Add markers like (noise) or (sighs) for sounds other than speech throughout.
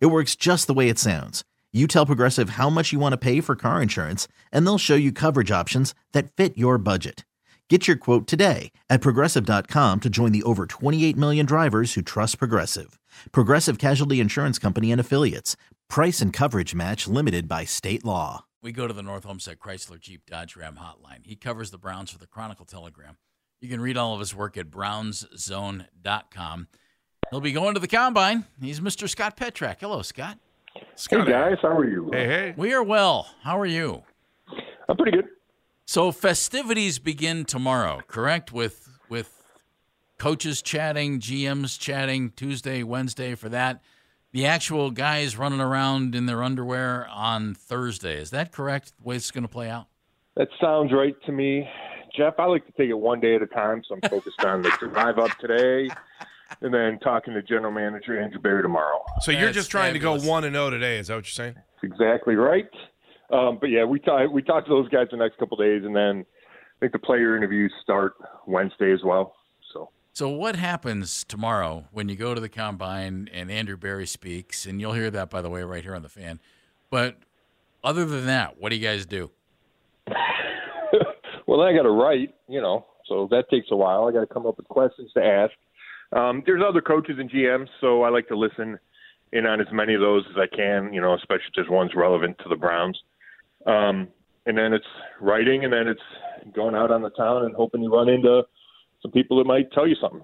It works just the way it sounds. You tell Progressive how much you want to pay for car insurance, and they'll show you coverage options that fit your budget. Get your quote today at progressive.com to join the over 28 million drivers who trust Progressive. Progressive Casualty Insurance Company and Affiliates. Price and coverage match limited by state law. We go to the North Olmsted Chrysler Jeep Dodge Ram hotline. He covers the Browns for the Chronicle Telegram. You can read all of his work at brownszone.com. He'll be going to the combine. He's Mr. Scott Petrak. Hello, Scott. Hey guys, how are you? Hey, hey. We are well. How are you? I'm pretty good. So festivities begin tomorrow, correct? With with coaches chatting, GMs chatting Tuesday, Wednesday for that. The actual guys running around in their underwear on Thursday. Is that correct? The way it's going to play out? That sounds right to me. Jeff, I like to take it one day at a time, so I'm focused on the drive up today and then talking to general manager Andrew Berry tomorrow. So you're That's just trying fabulous. to go one and zero today. Is that what you're saying? That's exactly right. Um, but yeah, we talk we talked to those guys the next couple of days, and then I think the player interviews start Wednesday as well. So So what happens tomorrow when you go to the combine and Andrew Berry speaks, and you'll hear that by the way right here on the fan. But other than that, what do you guys do? (laughs) well, then I got to write, you know, so that takes a while. I got to come up with questions to ask. Um, there's other coaches and GMs, so I like to listen in on as many of those as I can, you know, especially if there's ones relevant to the Browns. Um, and then it's writing, and then it's going out on the town and hoping you run into some people that might tell you something.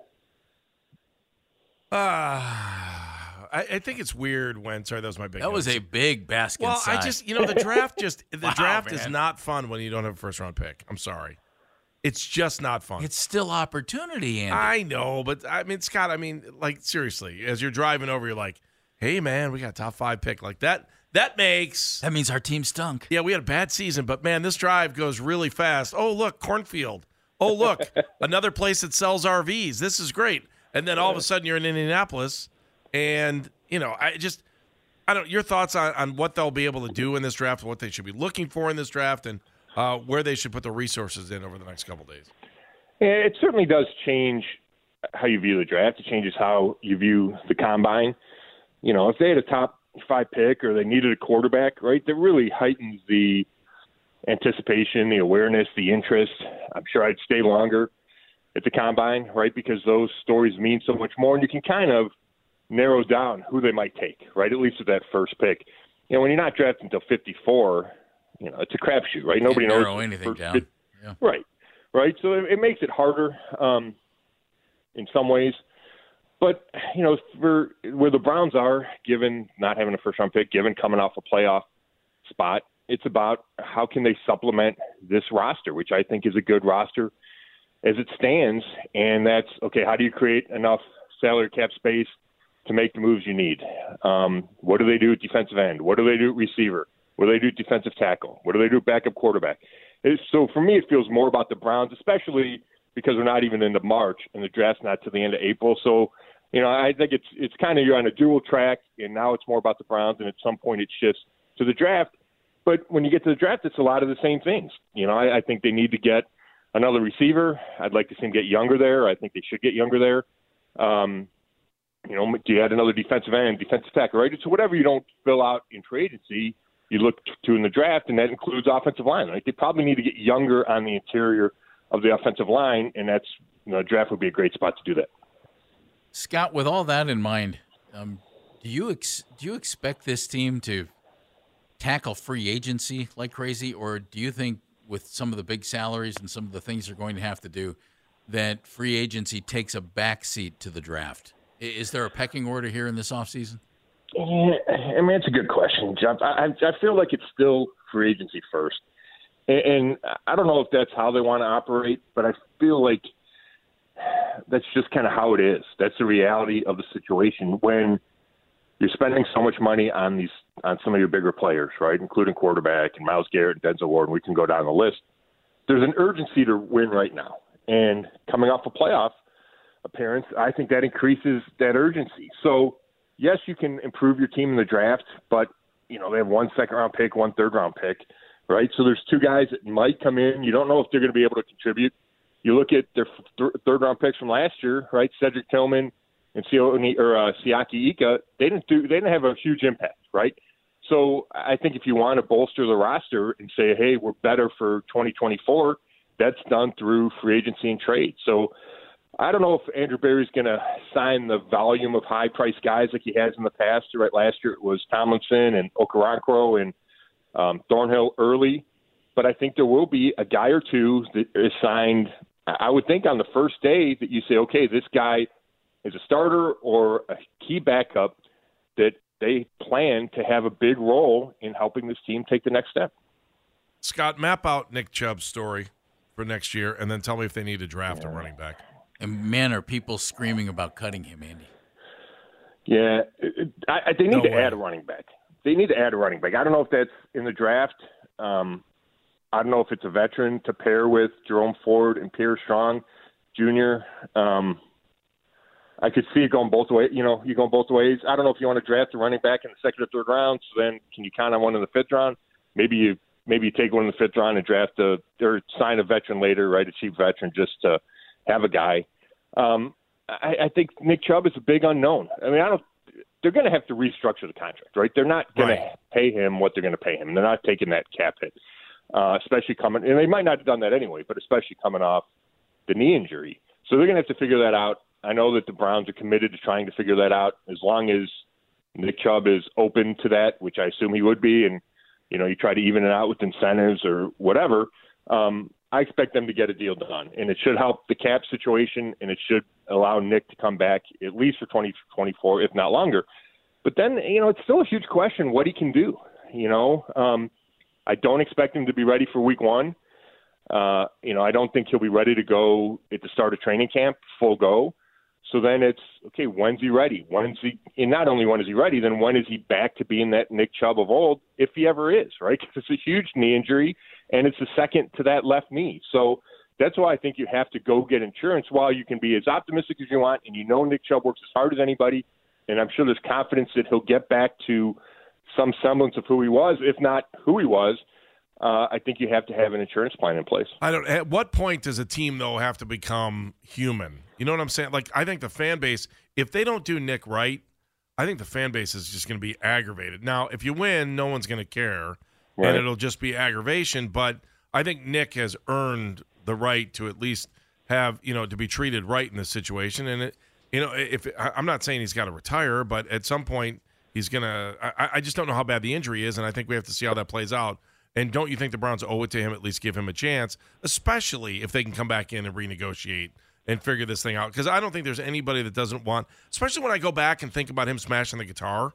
Ah, I, I think it's weird when. Sorry, that was my big. That was a big basket. Well, I just you know the draft just (laughs) the Wow, draft is not fun when you don't have a first round pick. I'm sorry, it's just not fun. it's still opportunity, Andy. I know, but I mean, Scott. I mean, like seriously, as you're driving over, you're like, "Hey, man, we got a top five pick like that." That makes that means our team stunk. Yeah, we had a bad season, but man, this drive goes really fast. Oh, look, cornfield. Oh, look, (laughs) another place that sells RVs. This is great. And then all of a sudden you're in Indianapolis, and you know, I just, I don't. Your thoughts on, on what they'll be able to do in this draft, what they should be looking for in this draft, and uh, where they should put the resources in over the next couple days. It certainly does change how you view the draft. It changes how you view the combine. You know, if they had a top five pick or they needed a quarterback, right, that really heightens the anticipation, the awareness, the interest. I'm sure I'd stay longer at the combine, right, because those stories mean so much more, and you can kind of narrow down who they might take, right, at least with that first pick. You know, when you're not drafted until 54, you know, it's a crapshoot, right? Nobody knows narrow anything down. Yeah. Right, right. So it, it makes it harder um, in some ways. But you know, for where the Browns are, given not having a first round pick, given coming off a playoff spot, it's about how can they supplement this roster, which I think is a good roster as it stands. And that's okay. How do you create enough salary cap space to make the moves you need? Um, what do they do at defensive end? What do they do at receiver? What do they do defensive tackle? What do they do backup quarterback? It's, so for me, it feels more about the Browns, especially because we're not even into March and the draft's not to the end of April. So, you know, I think it's it's kind of you're on a dual track, and now it's more about the Browns, and at some point it shifts to the draft. But when you get to the draft, it's a lot of the same things. You know, I, I think they need to get another receiver. I'd like to see them get younger there. I think they should get younger there. Um, you know, do you add another defensive end, defensive tackle, right? So whatever you don't fill out in free agency, you look to in the draft, and that includes offensive line. Right? They probably need to get younger on the interior of the offensive line, and that's you know, draft would be a great spot to do that. Scott, with all that in mind, um, do you ex- do you expect this team to tackle free agency like crazy, or do you think with some of the big salaries and some of the things they're going to have to do, that free agency takes a backseat to the draft? Is there a pecking order here in this offseason? Yeah, I mean, it's a good question, Jeff. I, I feel like it's still free agency first. And, and I don't know if that's how they want to operate, but I feel like that's just kind of how it is. That's the reality of the situation when you're spending so much money on these on some of your bigger players, right, including quarterback and Myles Garrett and Denzel Ward, and we can go down the list. There's an urgency to win right now, and coming off a playoff appearance, I think that increases that urgency. So, yes, you can improve your team in the draft, but you know they have one second round pick, one third round pick, right? So there's two guys that might come in. You don't know if they're going to be able to contribute. You look at their th- third round picks from last year, right? Cedric Tillman and Sione, or uh, Siaki Ika, they didn't do they didn't have a huge impact, right? So I think if you want to bolster the roster and say, hey, we're better for 2024, that's done through free agency and trade. So I don't know if Andrew Berry's going to sign the volume of high priced guys like he has in the past. Right, last year it was Tomlinson and Okoronkwo and um, Thornhill early, but I think there will be a guy or two that is signed. I would think on the first day that you say, okay, this guy is a starter or a key backup that they plan to have a big role in helping this team take the next step. Scott, map out Nick Chubb's story for next year, and then tell me if they need to draft yeah. a running back. And man, are people screaming about cutting him, Andy? Yeah, I, I, they need no to way. add a running back. They need to add a running back. I don't know if that's in the draft. Um, I don't know if it's a veteran to pair with Jerome Ford and Pierre Strong Jr. Um, I could see it going both ways. You know, you're going both ways. I don't know if you want to draft a running back in the second or third round. So then, can you count on one in the fifth round? Maybe you maybe you take one in the fifth round and draft a or sign a veteran later, right? A cheap veteran just to have a guy. Um, I, I think Nick Chubb is a big unknown. I mean, I don't. They're going to have to restructure the contract, right? They're not going right. to pay him what they're going to pay him. They're not taking that cap hit, uh, especially coming. And they might not have done that anyway, but especially coming off the knee injury. So they're going to have to figure that out. I know that the Browns are committed to trying to figure that out as long as Nick Chubb is open to that, which I assume he would be, and you know you try to even it out with incentives or whatever. Um, I expect them to get a deal done, and it should help the cap situation, and it should allow Nick to come back at least for 2024, if not longer. But then, you know, it's still a huge question what he can do. You know, um, I don't expect him to be ready for Week One. Uh, you know, I don't think he'll be ready to go at the start of training camp, full go. So then it's okay. When's he ready? When's he? And not only when is he ready, then when is he back to being that Nick Chubb of old, if he ever is, right? (laughs) Because it's a huge knee injury, and it's the second to that left knee. So that's why I think you have to go get insurance. While you can be as optimistic as you want, and you know Nick Chubb works as hard as anybody, and I'm sure there's confidence that he'll get back to some semblance of who he was, if not who he was uh, I think you have to have an insurance plan in place. I don't. At what point does a team though have to become human? You know what I'm saying? Like I think the fan base, if they don't do Nick right, I think the fan base is just going to be aggravated. Now, if you win, no one's going to care, right. and it'll just be aggravation. But I think Nick has earned the right to at least have you know to be treated right in this situation. And it, you know, if I'm not saying he's got to retire, but at some point he's gonna. I, I just don't know how bad the injury is, and I think we have to see how that plays out and don't you think the Browns owe it to him at least give him a chance, especially if they can come back in and renegotiate and figure this thing out? Because I don't think there's anybody that doesn't want, especially when I go back and think about him smashing the guitar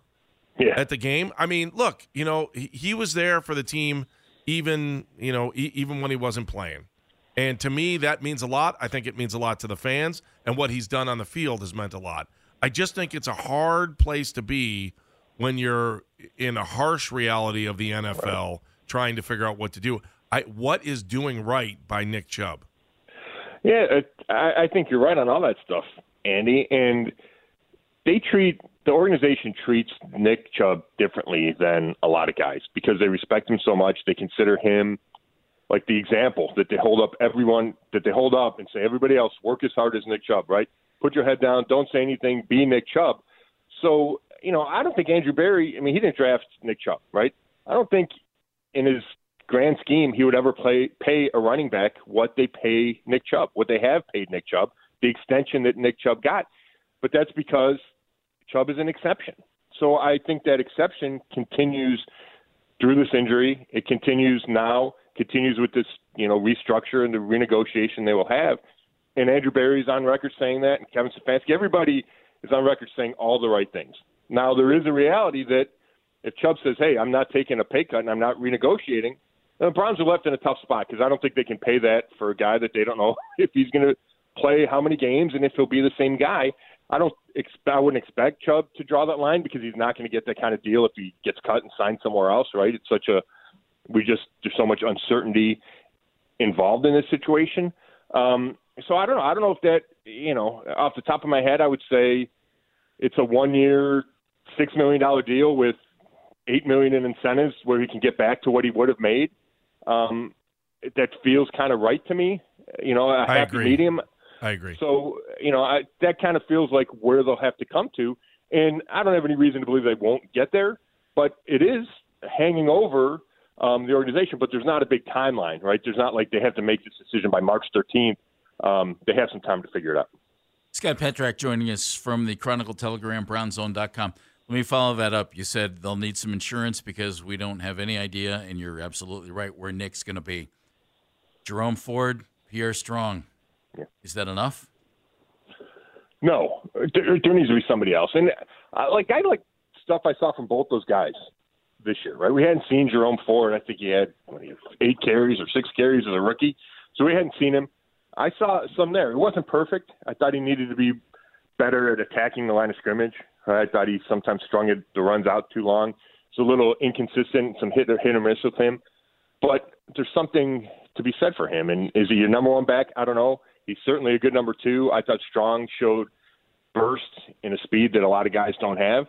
yeah. at the game. I mean, look, you know, he, he was there for the team even, you know, e- even when he wasn't playing. And to me, that means a lot. I think it means a lot to the fans, and what he's done on the field has meant a lot. I just think it's a hard place to be when you're in a harsh reality of the NFL. Right trying to figure out what to do. I, what is doing right by Nick Chubb? Yeah, I, I think you're right on all that stuff, Andy. And they treat the organization treats Nick Chubb differently than a lot of guys because they respect him so much. They consider him like the example that they hold up everyone that they hold up and say everybody else work as hard as Nick Chubb, right? Put your head down, don't say anything, be Nick Chubb. So, you know, I don't think Andrew Berry, I mean, he didn't draft Nick Chubb, right? I don't think in his grand scheme he would ever play pay a running back what they pay Nick Chubb, what they have paid Nick Chubb, the extension that Nick Chubb got. But that's because Chubb is an exception. So I think that exception continues through this injury. It continues now, continues with this, you know, restructure and the renegotiation they will have. And Andrew Berry's on record saying that, and Kevin Stefanski, everybody is on record saying all the right things. Now, there is a reality that if Chubb says, hey, I'm not taking a pay cut and I'm not renegotiating, the Browns are left in a tough spot because I don't think they can pay that for a guy that they don't know (laughs) if he's going to play how many games and if he'll be the same guy. I don't expect, I wouldn't expect Chubb to draw that line because he's not going to get that kind of deal if he gets cut and signed somewhere else, right? It's such a we just there's so much uncertainty involved in this situation. Um, so I don't know. I don't know if that you know off the top of my head, I would say it's a one year, six million dollar deal with eight million in incentives where he can get back to what he would have made. Um, that feels kind of right to me. You know, a I happy agree. medium. I agree. So, you know, I, that kind of feels like where they'll have to come to. And I don't have any reason to believe they won't get there, but it is hanging over um, the organization. But there's not a big timeline, right? There's not like they have to make this decision by March 13th. Um, they have some time to figure it out. Scott Petrak joining us from the Chronicle Telegram, brownszone.com. Let me follow that up. You said they'll need some insurance because we don't have any idea, and you're absolutely right, where Nick's going to be. Jerome Ford, Pierre Strong. Yeah. Is that enough? No, there, there needs to be somebody else. And uh, like I like stuff I saw from both those guys this year, right? We hadn't seen Jerome Ford. I think he had what, he had eight carries or six carries as a rookie, so we hadn't seen him. I saw some there. It wasn't perfect. I thought he needed to be better at attacking the line of scrimmage. I thought he sometimes strung the runs out too long. It's a little inconsistent, some hit or hit or miss with him. But there's something to be said for him. And is he your number one back? I don't know. He's certainly a good number two. I thought Strong showed burst in a speed that a lot of guys don't have.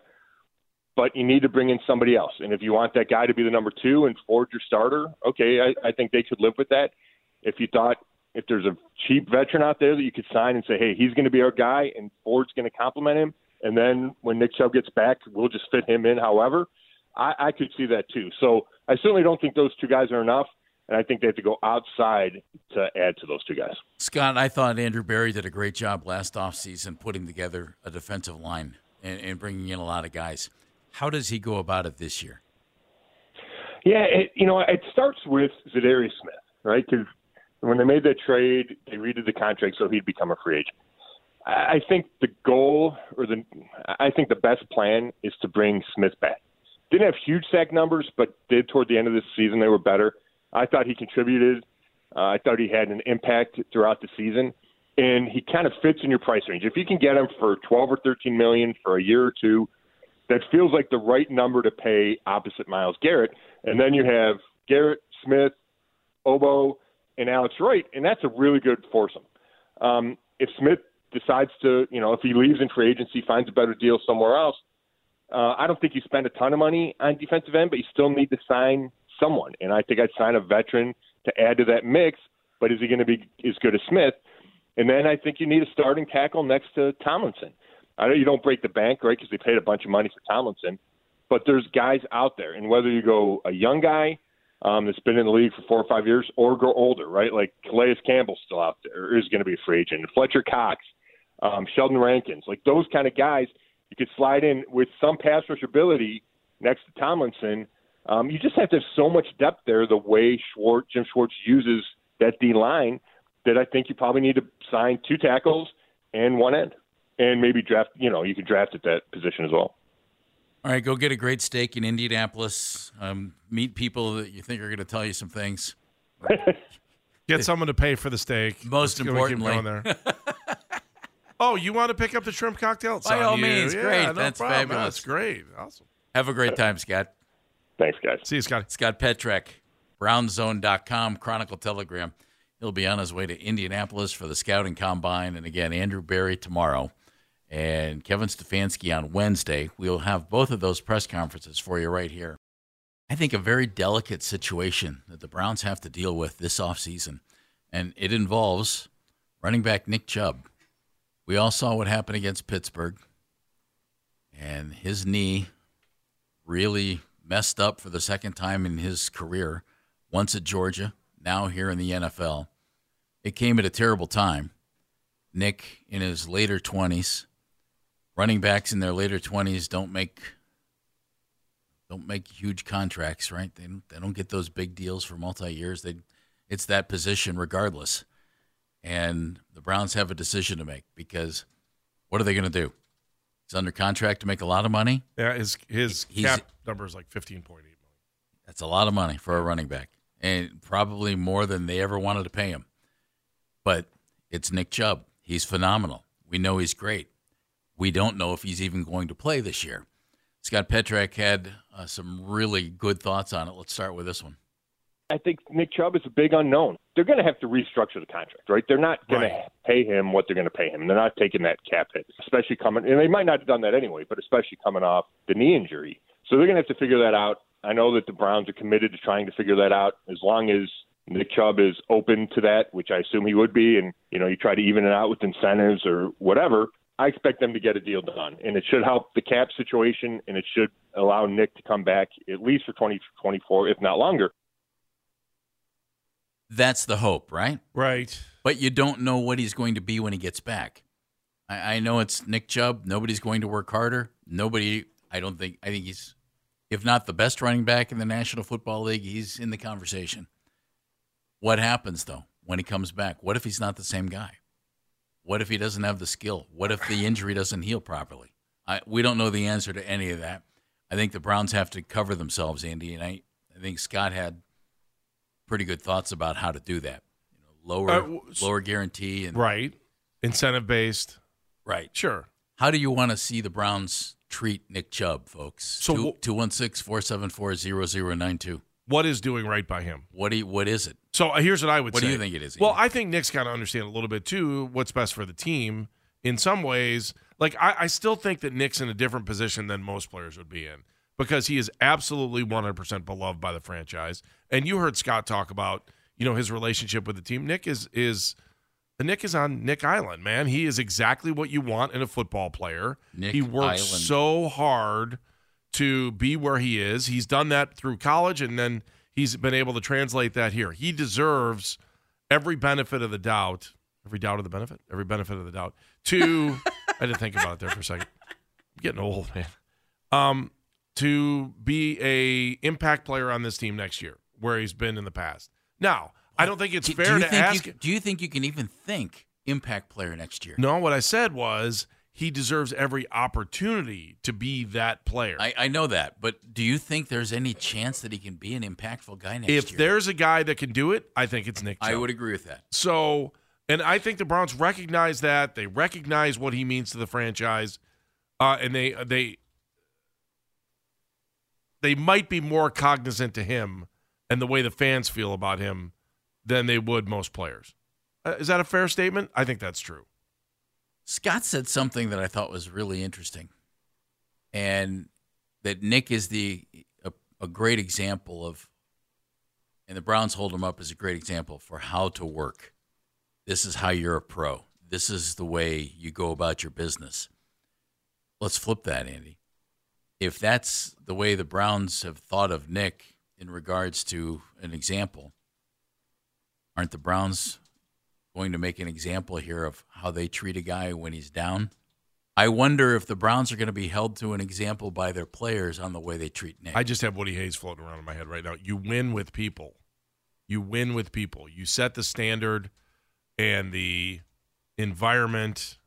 But you need to bring in somebody else. And if you want that guy to be the number two and Ford your starter, okay, I, I think they could live with that. If you thought if there's a cheap veteran out there that you could sign and say, hey, he's going to be our guy and Ford's going to complement him, and then when Nick Chubb gets back, we'll just fit him in however, I, I could see that too. So I certainly don't think those two guys are enough, and I think they have to go outside to add to those two guys. Scott, I thought Andrew Berry did a great job last offseason putting together a defensive line and, and bringing in a lot of guys. How does he go about it this year? Yeah, it, you know, it starts with Za'Darius Smith, right? Because when they made that trade, they redid the contract so he'd become a free agent. I think the goal, or the, I think the best plan is to bring Smith back. Didn't have huge sack numbers, but did toward the end of the season they were better. I thought he contributed. Uh, I thought he had an impact throughout the season, and he kind of fits in your price range. If you can get him for twelve or thirteen million for a year or two, that feels like the right number to pay opposite Myles Garrett. And then you have Garrett, Smith, Ogbo, and Alex Wright, and that's a really good foursome. Um, if Smith decides to, you know, if he leaves in free agency, finds a better deal somewhere else, uh, I don't think you spend a ton of money on defensive end, but you still need to sign someone. And I think I'd sign a veteran to add to that mix. But is he going to be as good as Smith? And then I think you need a starting tackle next to Tomlinson. I know you don't break the bank, right? Because they paid a bunch of money for Tomlinson, but there's guys out there, and whether you go a young guy um, that's been in the league for four or five years, or go older, right? Like Calais Campbell's still out there, is going to be a free agent. Fletcher Cox, um, Sheldon Rankins, like those kind of guys, you could slide in with some pass rush ability next to Tomlinson. Um, you just have to have so much depth there. The way Schwartz, Jim Schwartz uses that D line, that I think you probably need to sign two tackles and one end, and maybe draft. You know, you could draft at that position as well. All right, go get a great steak in Indianapolis. Um, meet people that you think are going to tell you some things. (laughs) Get someone to pay for the steak. Most Let's importantly. (laughs) going there. oh, you want to pick up the shrimp cocktail? It's By all you. means, Yeah, great. no That's problem. fabulous. That's great. Awesome. Have a great time, Scott. Thanks, guys. See you, Scotty. Scott Petrak, brownszone.com, Chronicle Telegram. He'll be on his way to Indianapolis for the scouting combine. And again, Andrew Berry tomorrow and Kevin Stefanski on Wednesday. We'll have both of those press conferences for you right here. I think a very delicate situation that the Browns have to deal with this offseason, and it involves running back Nick Chubb. We all saw what happened against Pittsburgh, and his knee really messed up for the second time in his career, once at Georgia, now here in the NFL. It came at a terrible time. Nick in his later 20s, running backs in their later 20s don't make don't make huge contracts, right? They don't, they don't get those big deals for multi years. They it's that position regardless. And the Browns have a decision to make because what are they going to do? He's under contract to make a lot of money. Yeah, his his He's- cap number is like fifteen point eight million. That's a lot of money for a running back, and probably more than they ever wanted to pay him. But it's Nick Chubb. He's phenomenal. We know he's great. We don't know if he's even going to play this year. Scott Petrak had uh, some really good thoughts on it. Let's start with this one. I think Nick Chubb is a big unknown. They're going to have to restructure the contract, right? They're not going Right. to pay him what they're going to pay him. They're not taking that cap hit, especially coming, and they might not have done that anyway, but especially coming off the knee injury. So they're going to have to figure that out. I know that the Browns are committed to trying to figure that out as long as Nick Chubb is open to that, which I assume he would be, and you know you try to even it out with incentives or whatever. I expect them to get a deal done, and it should help the cap situation, and it should allow Nick to come back at least for 2024, if not longer. That's the hope, right? Right. But you don't know what he's going to be when he gets back. I, I know it's Nick Chubb. Nobody's going to work harder. Nobody, I don't think, I think he's, if not the best running back in the National Football League, he's in the conversation. What happens, though, when he comes back? What if he's not the same guy? What if he doesn't have the skill? What if the injury doesn't heal properly? I, we don't know the answer to any of that. I think the Browns have to cover themselves, Andy, and I, I think Scott had pretty good thoughts about how to do that. You know, lower Uh, w- lower guarantee and Right. Incentive based. right. Sure. How do you want to see the Browns treat Nick Chubb, folks? So Two- wh- 216-474-0092. What is doing right by him? What do you, what is it? So uh, here's what I would say. What say. do you think it is, Well, I think Nick's got to understand a little bit too what's best for the team. In some ways, like I, I still think that Nick's in a different position than most players would be in because he is absolutely 100% beloved by the franchise. And you heard Scott talk about you know his relationship with the team. Nick is is Nick is on Nick Island, man. He is exactly what you want in a football player. Nick he works Island. so hard to be where he is. He's done that through college, and then he's been able to translate that here. He deserves every benefit of the doubt, every doubt of the benefit, every benefit of the doubt. To (laughs) I didn't think about it there for a second. I'm getting old, man. Um, to be a impact player on this team next year, where he's been in the past. Now, I don't think it's Do- fair do you to think ask. You, do you think you can even think impact player next year? no, what I said was he deserves every opportunity to be that player. I, I know that, but do you think there's any chance that he can be an impactful guy next if year? If there's a guy that can do it, I think it's Nick. I would agree with that. So, and I think the Browns recognize that. They recognize what he means to the franchise, uh, and they they they might be more cognizant to him and the way the fans feel about him than they would most players. Uh, is that a fair statement? I think that's true. Scott said something that I thought was really interesting, and that Nick is the a, a great example of, and the Browns hold him up as a great example for how to work. This is how you're a pro. This is the way you go about your business. Let's flip that, Andy. If that's the way the Browns have thought of Nick in regards to an example, aren't the Browns going to make an example here of how they treat a guy when he's down. I wonder if the Browns are going to be held to an example by their players on the way they treat Nick. I just have Woody Hayes floating around in my head right now. You win with people. You win with people. You set the standard and the environment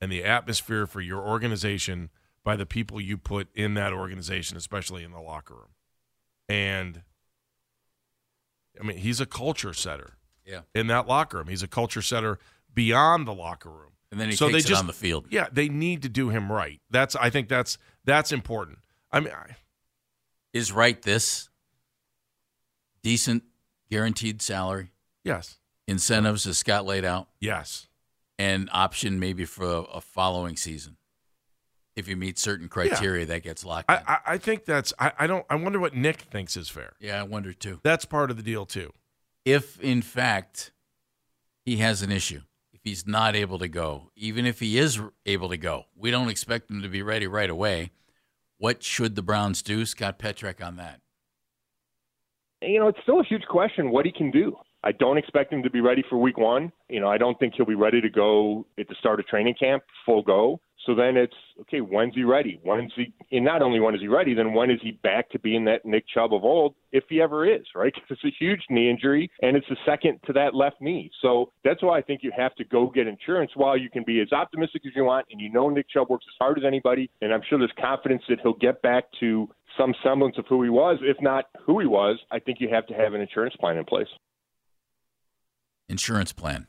and the atmosphere for your organization by the people you put in that organization, especially in the locker room. And I mean, he's a culture setter yeah. in that locker room. He's a culture setter beyond the locker room. And then he So takes they it just- on the field. Yeah, they need to do him right. That's I think that's that's important. I mean, I, Is right this decent guaranteed salary, yes, incentives as Scott laid out, yes. and option maybe for a, a following season. If you meet certain criteria, that gets locked I, in. I, I think that's I, I don't I wonder what Nick thinks is fair. yeah, I wonder too. That's part of the deal too. if in fact he has an issue, if he's not able to go, even if he is able to go, we don't expect him to be ready right away. What should the Browns do? Scott Petrak on that. you know, it's still a huge question what he can do. I don't expect him to be ready for week one. You know, I don't think he'll be ready to go at the start of training camp, full go. So then it's okay. When's he ready? When's he? And not only when is he ready, then when is he back to being that Nick Chubb of old, if he ever is, right? (laughs) Because it's a huge knee injury, and it's the second to that left knee. So that's why I think you have to go get insurance. While you can be as optimistic as you want, and you know Nick Chubb works as hard as anybody, and I'm sure there's confidence that he'll get back to some semblance of who he was, if not who he was. I think you have to have an insurance plan in place. Insurance plan.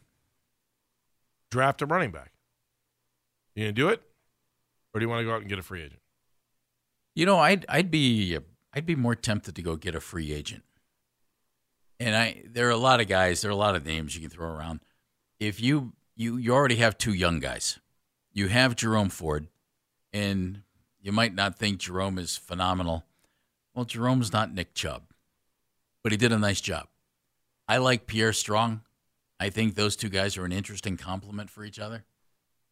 Draft a running back. You gonna do it, or do you want to go out and get a free agent? You know, I'd I'd be I'd be more tempted to go get a free agent. And I there are a lot of guys, there are a lot of names you can throw around. If you you you already have two young guys. You have Jerome Ford, and you might not think Jerome is phenomenal. Well, Jerome's not Nick Chubb, but he did a nice job. I like Pierre Strong. I think those two guys are an interesting complement for each other.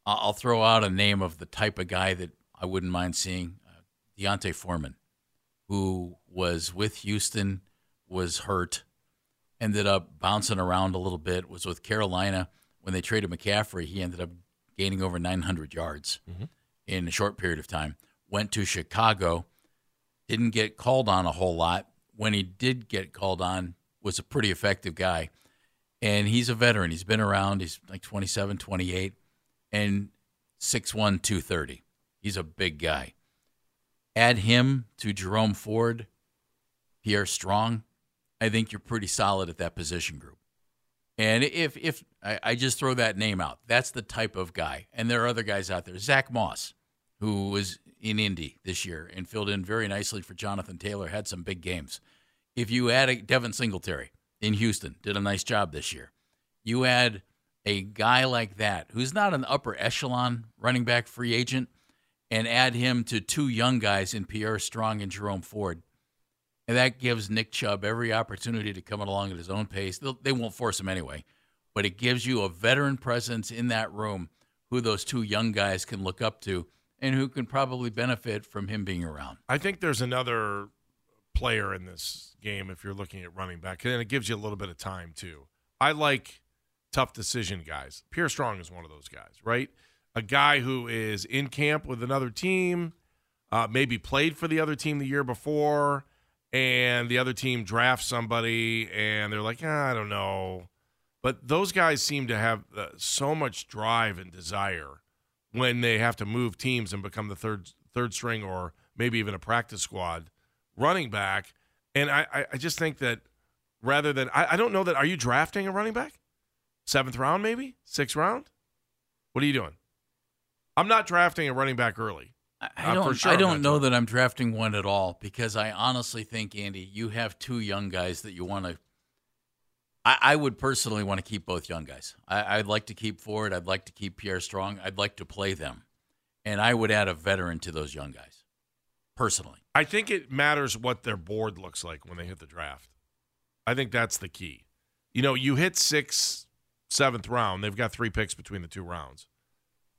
I'll throw out a name of the type of guy that I wouldn't mind seeing uh, D'Onta Foreman, who was with Houston, was hurt, ended up bouncing around a little bit, was with Carolina. When they traded McCaffrey, he ended up gaining over 900 yards mm-hmm. in a short period of time. Went to Chicago, didn't get called on a whole lot. When he did get called on, was a pretty effective guy. And he's a veteran. He's been around. He's like 27, 28 and 6'1, 230. He's a big guy. Add him to Jerome Ford, Pierre Strong. I think you're pretty solid at that position group. And if if I, I, just throw that name out, that's the type of guy. And there are other guys out there. Zach Moss, who was in Indy this year and filled in very nicely for Jonathan Taylor, had some big games. If you add a Devin Singletary in Houston, did a nice job this year. You add a guy like that, who's not an upper echelon running back free agent, and add him to two young guys in Pierre Strong and Jerome Ford. And that gives Nick Chubb every opportunity to come along at his own pace. They'll, they will not force him anyway, but it gives you a veteran presence in that room who those two young guys can look up to and who can probably benefit from him being around. I think there's another player in this game if you're looking at running back, and it gives you a little bit of time too. I like tough decision guys. Pierre Strong is one of those guys, right? A guy who is in camp with another team, uh, maybe played for the other team the year before, and the other team drafts somebody, and they're like, ah, I don't know. But those guys seem to have uh, so much drive and desire when they have to move teams and become the third third string or maybe even a practice squad running back. And I, I just think that rather than I, I don't know that are you drafting a running back? Seventh round, maybe? Sixth round? What are you doing? I'm not drafting a running back early. I uh, don't, sure I don't know that I'm drafting one at all because I honestly think, Andy, you have two young guys that you want to. I, I, would personally want to keep both young guys. I, would like to keep Ford. I'd like to keep Pierre Strong. I'd like to play them. And I would add a veteran to those young guys, personally. I think it matters what their board looks like when they hit the draft. I think that's the key. You know, you hit six, seventh round, they've got three picks between the two rounds.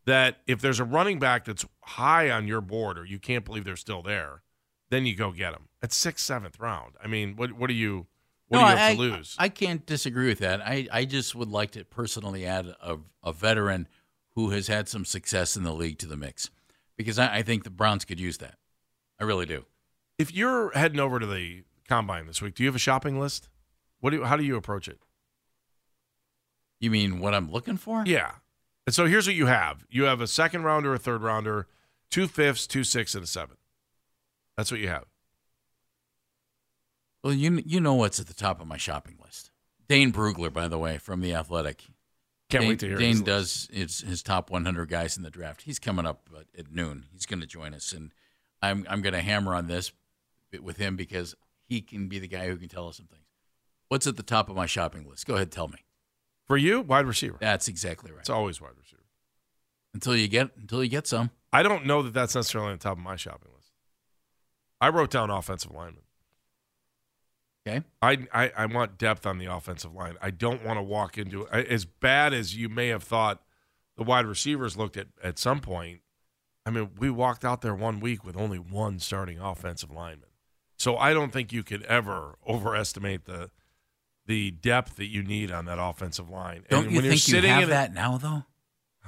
That if there's a running back that's high on your board or you can't believe they're still there, then you go get them at sixth, seventh round. I mean, what what do you what no, do you have I, to lose? I, I can't disagree with that. I, I just would like to personally add a, a veteran who has had some success in the league to the mix because I, I think the Browns could use that. I really do. If you're heading over to the combine this week, do you have a shopping list? What do you, how do you approach it? You mean what I'm looking for? Yeah. And so here's what you have you have a second rounder, a third rounder, two fifths, two sixths, and a seventh. That's what you have. Well, you you know what's at the top of my shopping list. Dane Brugler, by the way, from the Athletic. Can't Dane, wait to hear. Dane does his, his top 100 guys in the draft. He's coming up at noon. He's going to join us, and I'm I'm going to hammer on this with him because he can be the guy who can tell us some things. What's at the top of my shopping list? Go ahead, tell me. For you, wide receiver. That's exactly right. It's always wide receiver. Until you get until you get some. I don't know that that's necessarily on the top of my shopping list. I wrote down offensive lineman. Okay. I, I, I want depth on the offensive line. I don't want to walk into as bad as you may have thought the wide receivers looked at at some point. I mean, we walked out there one week with only one starting offensive lineman. So I don't think you could ever overestimate the the depth that you need on that offensive line. Don't and you when think you're sitting you have that now, though?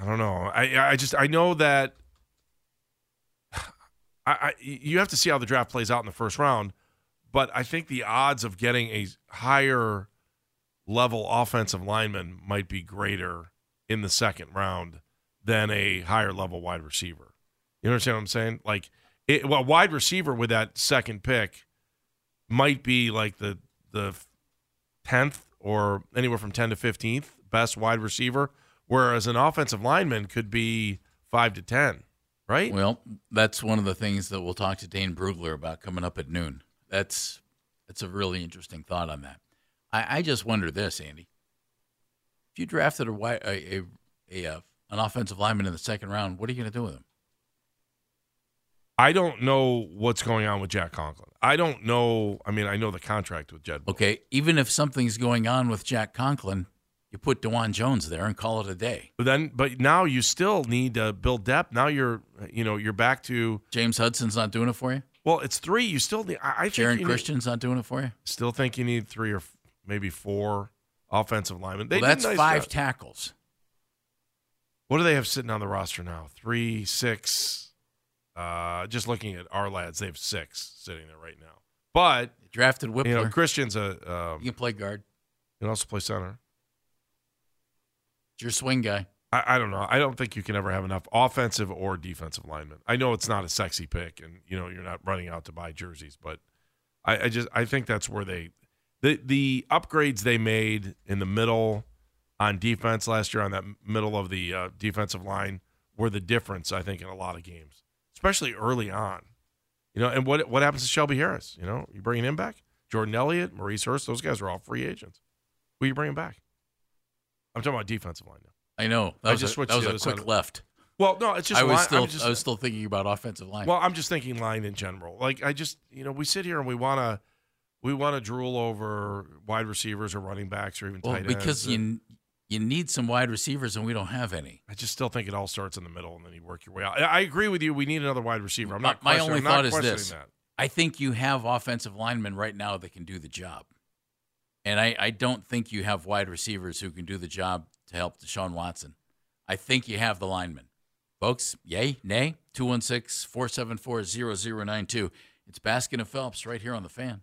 I don't know. I I just I know that (sighs) I, I you have to see how the draft plays out in the first round, but I think the odds of getting a higher level offensive lineman might be greater in the second round than a higher level wide receiver. You understand what I'm saying? Like, it, well, wide receiver with that second pick might be like the the tenth or anywhere from ten to fifteenth best wide receiver, whereas an offensive lineman could be five to ten, right? Well, that's one of the things that we'll talk to Dane Brugler about coming up at noon. That's that's a really interesting thought on that. I, I just wonder this, Andy. If you drafted a, a, a, a uh, an offensive lineman in the second round, what are you going to do with him? I don't know what's going on with Jack Conklin. I don't know. I mean, I know the contract with Jed. Okay, even if something's going on with Jack Conklin, you put Dawand Jones there and call it a day. But then, but now you still need to build depth. Now you're, you know, you're back to James Hudson's not doing it for you. Well, it's three. You still need. I, I think Christian's need, not doing it for you. Still think you need three or maybe four offensive linemen. They well, that's nice five job. tackles. What do they have sitting on the roster now? Three, six. Uh, just looking at our lads, they have six sitting there right now. But drafted Wypler. You know, Christian's a. Um, you can play guard. You can also play center. It's your swing guy. I, I, don't know. I don't think you can ever have enough offensive or defensive linemen. I know it's not a sexy pick, and you know you're not running out to buy jerseys, but I, I just I think that's where they the the upgrades they made in the middle on defense last year on that middle of the uh, defensive line were the difference. I think in a lot of games especially early on. You know, and what what happens to Shelby Harris? You know, you bringing him back? Jordan Elliott, Maurice Hurst, those guys are all free agents. Who you bringing back? I'm talking about defensive line now. I know. That I just a, that was a quick left. Well, no, it's just I was line, still just, I was still thinking about offensive line. Well, I'm just thinking line in general. Like I just you know we sit here and we want to we want to drool over wide receivers or running backs or even well, tight ends. Because you you need some wide receivers, and we don't have any. I just still think it all starts in the middle, and then you work your way out. I agree with you. We need another wide receiver. I'm not. My, my only I'm thought is this: that. I think you have offensive linemen right now that can do the job, and I, I don't think you have wide receivers who can do the job to help Deshaun Watson. I think you have the linemen. Folks, yay, nay, 216 474 0092. It's Baskin and Phelps right here on the fan.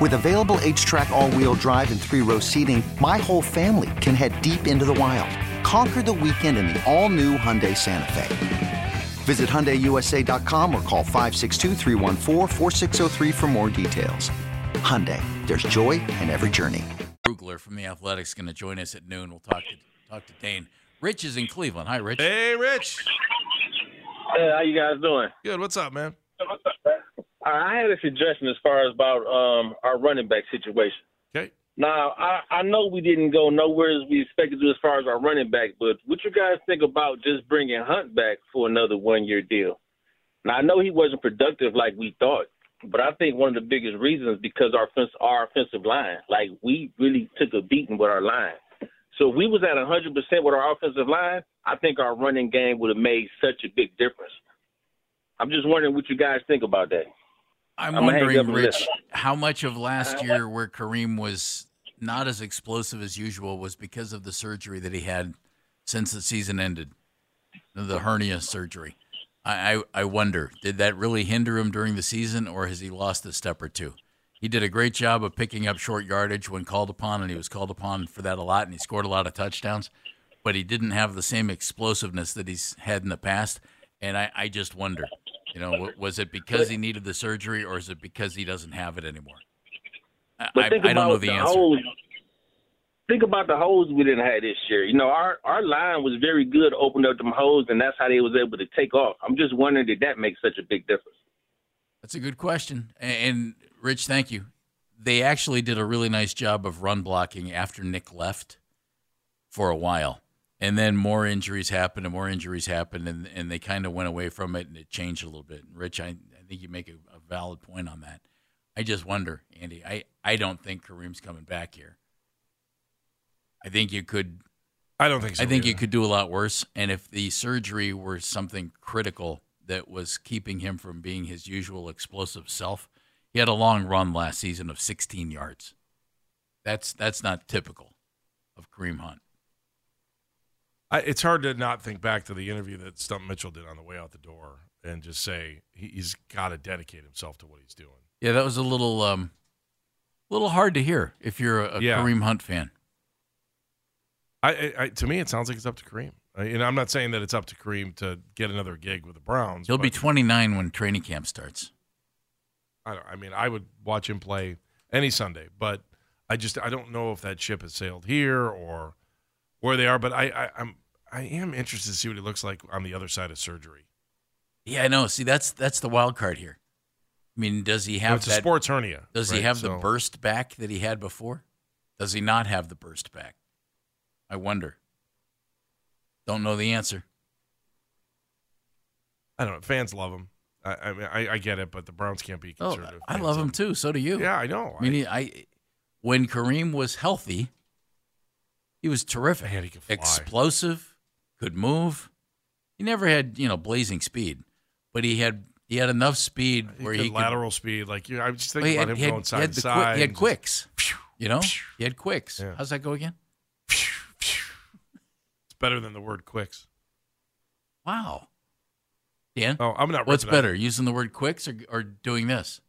With available H-Track all-wheel drive and three-row seating, my whole family can head deep into the wild. Conquer the weekend in the all-new Hyundai Santa Fe. Visit HyundaiUSA.com or call 562 for more details. Hyundai, there's joy in every journey. Brugler from The Athletics going to join us at noon. We'll talk to, talk to Dane. Rich is in Cleveland. Hi, Rich. Hey, Rich. Hey, how you guys doing? Good. What's up, man? I had a suggestion as far as about um, our running back situation. Okay. Now, I, I know we didn't go nowhere as we expected to as far as our running back, but what you guys think about just bringing Hunt back for another one year deal? Now, I know he wasn't productive like we thought, but I think one of the biggest reasons is because our our offensive line, like we really took a beating with our line. So if we was at 100% with our offensive line, I think our running game would have made such a big difference. I'm just wondering what you guys think about that. I'm, I'm wondering, Rich, how much of last uh, year where Kareem was not as explosive as usual was because of the surgery that he had since the season ended, the hernia surgery. I, I, I wonder, did that really hinder him during the season, or has he lost a step or two? He did a great job of picking up short yardage when called upon, and he was called upon for that a lot, and he scored a lot of touchdowns. But he didn't have the same explosiveness that he's had in the past, and I, I just wonder, you know, was it (laughs) because he needed the surgery, or is it because he doesn't have it anymore? I, I don't know the answer. Holes, think about the holes we didn't have this year. You know, our our line was very good, opened up them holes, and that's how they was able to take off. I'm just wondering did that make such a big difference? That's a good question. A- And Rich, thank you. They actually did a really nice job of run blocking after Nick left for a while. And then more injuries happened and more injuries happened and, and they kind of went away from it and it changed a little bit. Rich, I, I think you make a, a valid point on that. I just wonder, Andy, I, I don't think Kareem's coming back here. I think you could I don't think so. I think you could do a lot worse. And if the surgery were something critical that was keeping him from being his usual explosive self, he had a long run last season of 16 yards. That's that's not typical of Kareem Hunt. I, it's hard to not think back to the interview that Stump Mitchell did on the way out the door and just say he, he's got to dedicate himself to what he's doing. Yeah, that was a little um, little hard to hear if you're a, a Yeah. Kareem Hunt fan. I, I, to me, it sounds like it's up to Kareem. I, and I'm not saying that it's up to Kareem to get another gig with the Browns. He'll be 29 when training camp starts. I, don't, I mean, I would watch him play any Sunday, but I just I don't know if that ship has sailed here or where they are. But I, I I'm I am interested to see what he looks like on the other side of surgery. Yeah, I know. See, that's that's the wild card here. I mean, does he have it's a sports hernia. Does he right? have the burst back that he had before? Does he not have the burst back? I wonder. Don't know the answer. I don't know. Fans love him. I I, mean, I, I get it, but the Browns can't be Oh, conservative. I love him too. So do you. Yeah, I know. I mean, he, I when Kareem was healthy, he was terrific. Man, he could fly. Explosive, could move. He never had you know blazing speed, but he had he had enough speed He where could he could lateral speed. Like you, I was just thinking he about had, him he had- going he side had to the side. quick, he had and just- quicks. You know, he had quicks. Yeah. How's that go again? It's better than the word quicks. Wow. Dan, Oh, I'm not. what's ripping on- better, using the word quicks or, or doing this?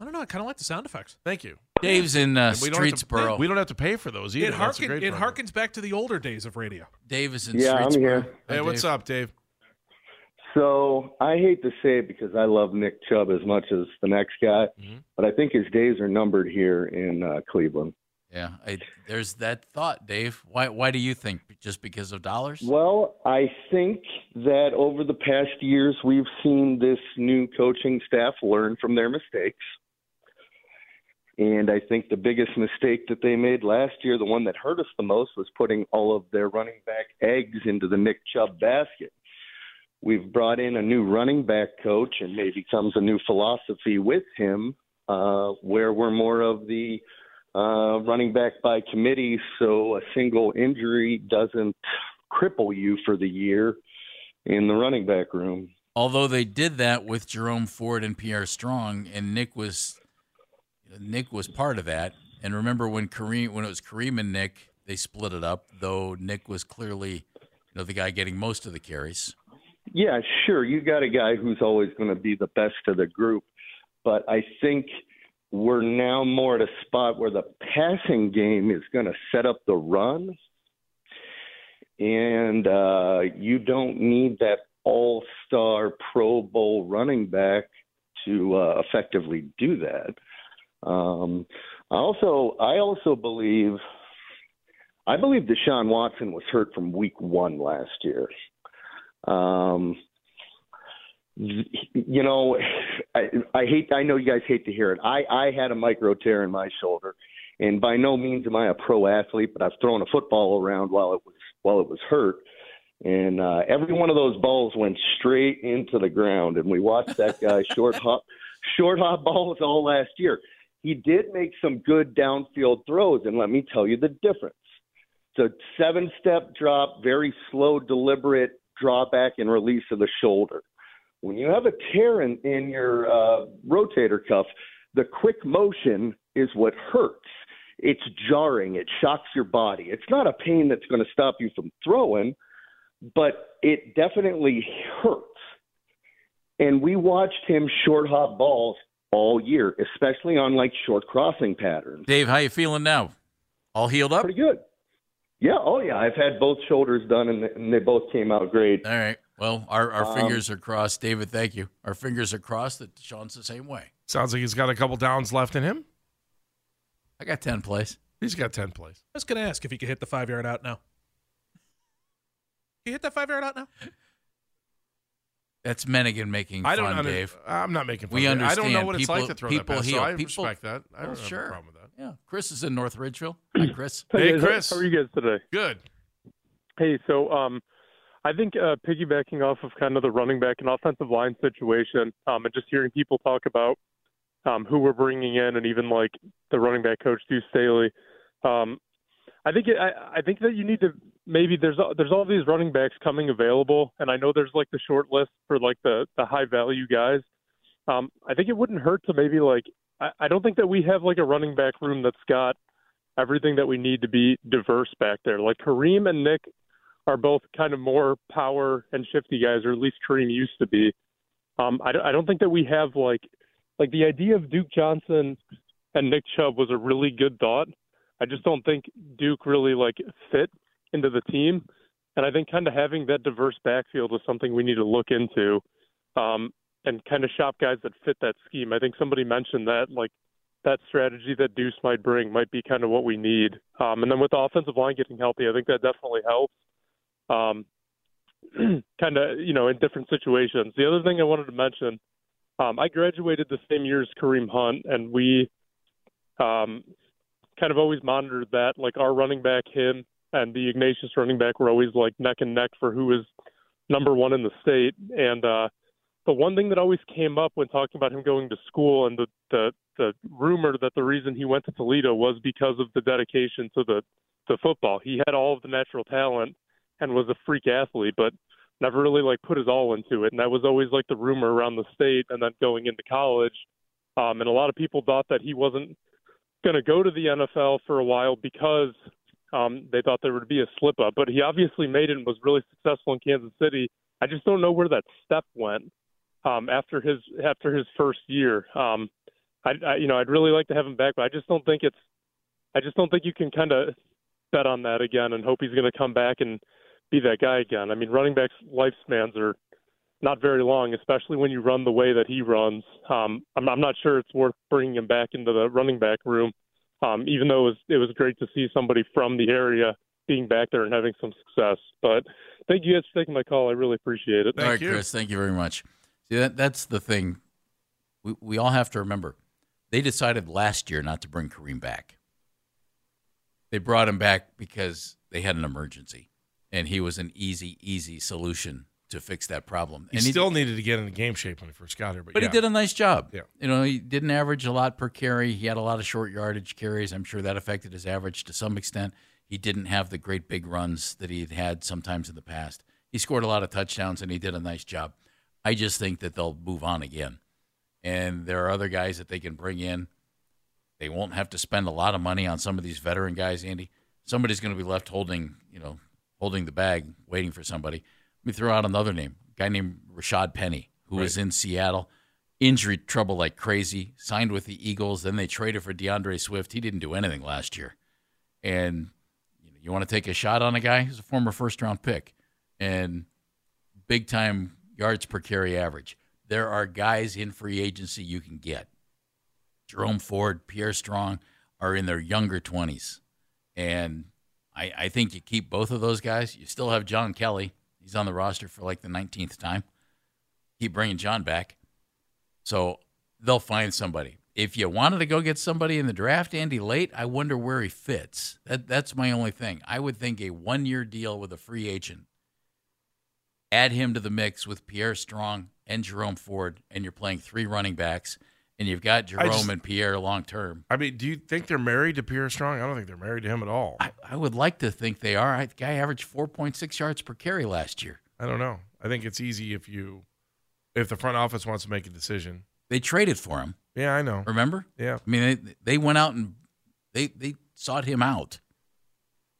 I don't know. I kind of like the sound effects. Thank you. Dave's in uh, And we don't to- Streetsboro. we don't have to pay for those either. It, harken, it harkens back to the older days of radio. Dave is in Yeah, I'm here. Hi, Hey, what's Dave. up, Dave? So I hate to say it because I love Nick Chubb as much as the next guy, Mhm. but I think his days are numbered here in uh, Cleveland. Yeah, I, there's that thought, Dave. Why? Why do you think? Just because of dollars? Well, I think that over the past years, we've seen this new coaching staff learn from their mistakes. And I think the biggest mistake that they made last year, the one that hurt us the most, was putting all of their running back eggs into the Nick Chubb basket. We've brought in a new running back coach, and maybe comes a new philosophy with him, uh, where we're more of the uh, running back by committee, so a single injury doesn't cripple you for the year in the running back room. Although they did that with Jerome Ford and Pierre Strong, and Nick was Nick was part of that. And remember when Kareem when it was Kareem and Nick, they split it up. Though Nick was clearly, you know, the guy getting most of the carries. Yeah, sure, you got a guy who's always going to be the best of the group, but I think we're now more at a spot where the passing game is going to set up the run, and uh, you don't need that all-star Pro Bowl running back to uh, effectively do that. Um, I also, I also believe, I believe Deshaun Watson was hurt from Week One last year. Um, you know, I, I hate. I know you guys hate to hear it. I I had a micro tear in my shoulder, and by no means am I a pro athlete, but I've thrown a football around while it was while it was hurt, and uh, every one of those balls went straight into the ground, and we watched that guy (laughs) short hop short hop balls all last year. He did make some good downfield throws, and let me tell you the difference. It's a seven step drop, very slow, deliberate drawback and release of the shoulder. When you have a tear in, in your uh, rotator cuff, the quick motion is what hurts. It's jarring. It shocks your body. It's not a pain that's going to stop you from throwing, but it definitely hurts. And we watched him short hop balls all year, especially on like short crossing patterns. Dave, how you feeling now? All healed up? Pretty good. Yeah. Oh, yeah. I've had both shoulders done, and, and they both came out great. All right. Well, our, our Um, fingers are crossed. David, thank you. Our fingers are crossed that Sean's the same way. Sounds like he's got a couple downs left in him. I got 10 plays. He's got 10 plays. I was going to ask if he could hit the five yard out now. Can you hit that five yard out now? That's Mennigan making I don't fun, under- Dave. I'm not making fun We of it. I don't know what it's people, like to throw people that pass, heal. so I people, respect that. I don't have a problem with that. Yeah. Chris is in North Ridgeville. (clears throat) Hi, Chris. Hey, guys, Chris. How are you guys today? Good. Hey, so um, I think uh, piggybacking off of kind of the running back and offensive line situation, um, and just hearing people talk about um, who we're bringing in, and even like the running back coach Deuce Staley, um, I think it, I, I think that you need to maybe there's there's all these running backs coming available, and I know there's like the short list for like the the high value guys. Um, I think it wouldn't hurt to maybe like I, I don't think that we have like a running back room that's got everything that we need to be diverse back there. Like Kareem and Nick are both kind of more power and shifty guys, or at least Kareem used to be. Um, I, I don't think that we have like like the idea of Duke Johnson and Nick Chubb was a really good thought. I just don't think Duke really like fit into the team, and I think kind of having that diverse backfield is something we need to look into, um, and kind of shop guys that fit that scheme. I think somebody mentioned that like that strategy that Deuce might bring might be kind of what we need. Um, and then with the offensive line getting healthy, I think that definitely helps. Um, (clears throat) kind of, you know, in different situations. The other thing I wanted to mention, um, I graduated the same year as Kareem Hunt, and we um, kind of always monitored that. Like our running back, him, and the Ignatius running back were always like neck and neck for who was number one in the state. And uh, the one thing that always came up when talking about him going to school and the, the the rumor that the reason he went to Toledo was because of the dedication to the to football. He had all of the natural talent and was a freak athlete, but never really like put his all into it. And that was always like the rumor around the state. And then going into college, um, and a lot of people thought that he wasn't going to go to the NFL for a while because um, they thought there would be a slip up. But he obviously made it and was really successful in Kansas City. I just don't know where that step went um, after his after his first year. Um, I, I you know I'd really like to have him back, but I just don't think it's I just don't think you can kind of bet on that again and hope he's going to come back and be that guy again. I mean, running backs' lifespans are not very long, especially when you run the way that he runs. Um, I'm, I'm not sure it's worth bringing him back into the running back room, um, even though it was, it was great to see somebody from the area being back there and having some success. But thank you guys for taking my call. I really appreciate it. Thank All right, Chris, thank you very much. See, that, that's the thing. We, we all have to remember. They decided last year not to bring Kareem back. They brought him back because they had an emergency, and he was an easy, easy solution to fix that problem. and He and still needed to get into game shape when he first got here, but, But yeah. he did a nice job. Yeah. You know, he didn't average a lot per carry. He had a lot of short yardage carries. I'm sure that affected his average to some extent. He didn't have the great big runs that he had had sometimes in the past. He scored a lot of touchdowns and he did a nice job. I just think that they'll move on again. And there are other guys that they can bring in. They won't have to spend a lot of money on some of these veteran guys, Andy. Somebody's going to be left holding, you know, holding the bag, waiting for somebody. Me throw out another name. A guy named Rashad Penny, who was in Seattle. Injury trouble like crazy. Signed with the Eagles. Then they traded for D'Andre Swift. He didn't do anything last year. And you, know, you want to take a shot on a guy who's a former first round pick and big time yards per carry average. There are guys in free agency you can get. Jerome Ford, Pierre Strong are in their younger 20s. And I, I think you keep both of those guys. You still have John Kelly. He's on the roster for like the 19th time. Keep bringing John back. So they'll find somebody. If you wanted to go get somebody in the draft, Andy, late, I wonder where he fits. That, that's my only thing. I would think a one year deal with a free agent, add him to the mix with Pierre Strong and Jerome Ford, and you're playing three running backs, and you've got Jerome just- and Pierre long term. I mean, do you think they're married to Pierre Strong? I don't think they're married to him at all. I, I would like to think they are. I, the guy averaged 4.6 yards per carry last year. I don't know. I think it's easy if you if the front office wants to make a decision. They traded for him. Yeah, I know. Remember? Yeah. I mean, they, they went out and they they sought him out.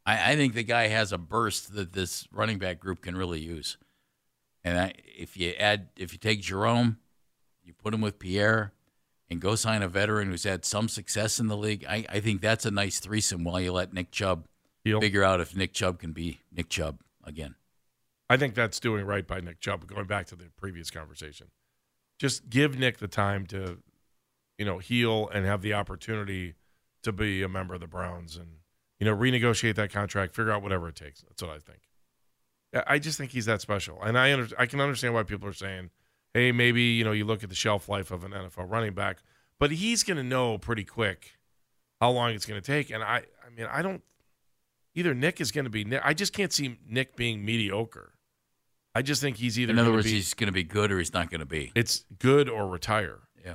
I, I think the guy has a burst that this running back group can really use. And I, if you add, if you take Jerome, you put him with Pierre, and go sign a veteran who's had some success in the league, I, I think that's a nice threesome while you let Nick Chubb Heel. figure out if Nick Chubb can be Nick Chubb again. I think that's doing right by Nick Chubb. Going back to the previous conversation, just give Nick the time to, you know, heal and have the opportunity to be a member of the Browns and you know renegotiate that contract, figure out whatever it takes. That's what I think. I just think he's that special, and I under, I can understand why people are saying, hey, maybe you know you look at the shelf life of an NFL running back, but he's going to know pretty quick how long it's going to take, and I I mean I don't either Nick is going to be Nick. I just can't see Nick being mediocre. I just think he's either. In other words, be, he's going to be good or he's not going to be. it's good or retire. Yeah.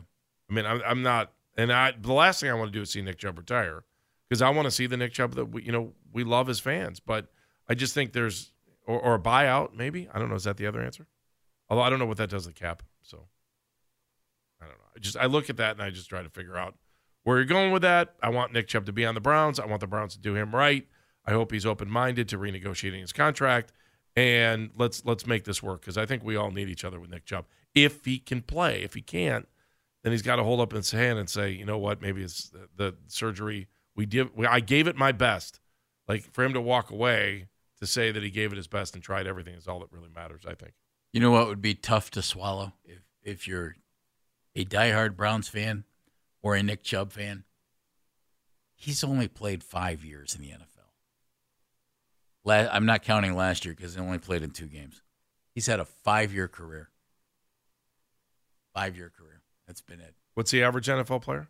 I mean, I'm, I'm not, and I the last thing I want to do is see Nick Chubb retire because I want to see the Nick Chubb that we, you know, we love as fans. But I just think there's or, or a buyout maybe. I don't know. Is that the other answer? Although I don't know what that does to the cap. So I don't know. I just I look at that and I just try to figure out where you're going with that. I want Nick Chubb to be on the Browns. I want the Browns to do him right. I hope he's open minded to renegotiating his contract. And let's let's make this work because I think we all need each other with Nick Chubb. If he can play, if he can't, then he's got to hold up his hand and say, you know what, maybe it's the, the surgery we did. I gave it my best. Like for him to walk away to say that he gave it his best and tried everything is all that really matters. I think. You know what would be tough to swallow if if you're a diehard Browns fan or a Nick Chubb fan? He's only played five years in the NFL. La- I'm not counting last year because he only played in two games. He's had a five year career. Five year career. That's been it. What's the average NFL player?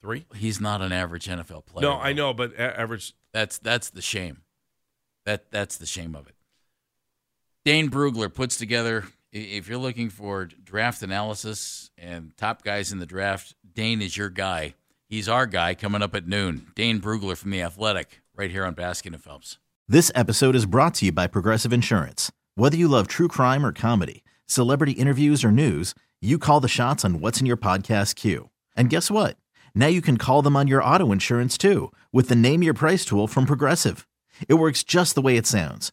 Three. He's not an average NFL player. No, I know, but a- average. That's that's the shame. That that's the shame of it. Dane Brugler puts together. If you're looking for draft analysis and top guys in the draft, Dane is your guy. He's our guy coming up at noon. Dane Brugler from the Athletic, right here on Baskin and Phelps. This episode is brought to you by Progressive Insurance. Whether you love true crime or comedy, celebrity interviews or news, you call the shots on what's in your podcast queue. And guess what? Now you can call them on your auto insurance too with the Name Your Price tool from Progressive. It works just the way it sounds.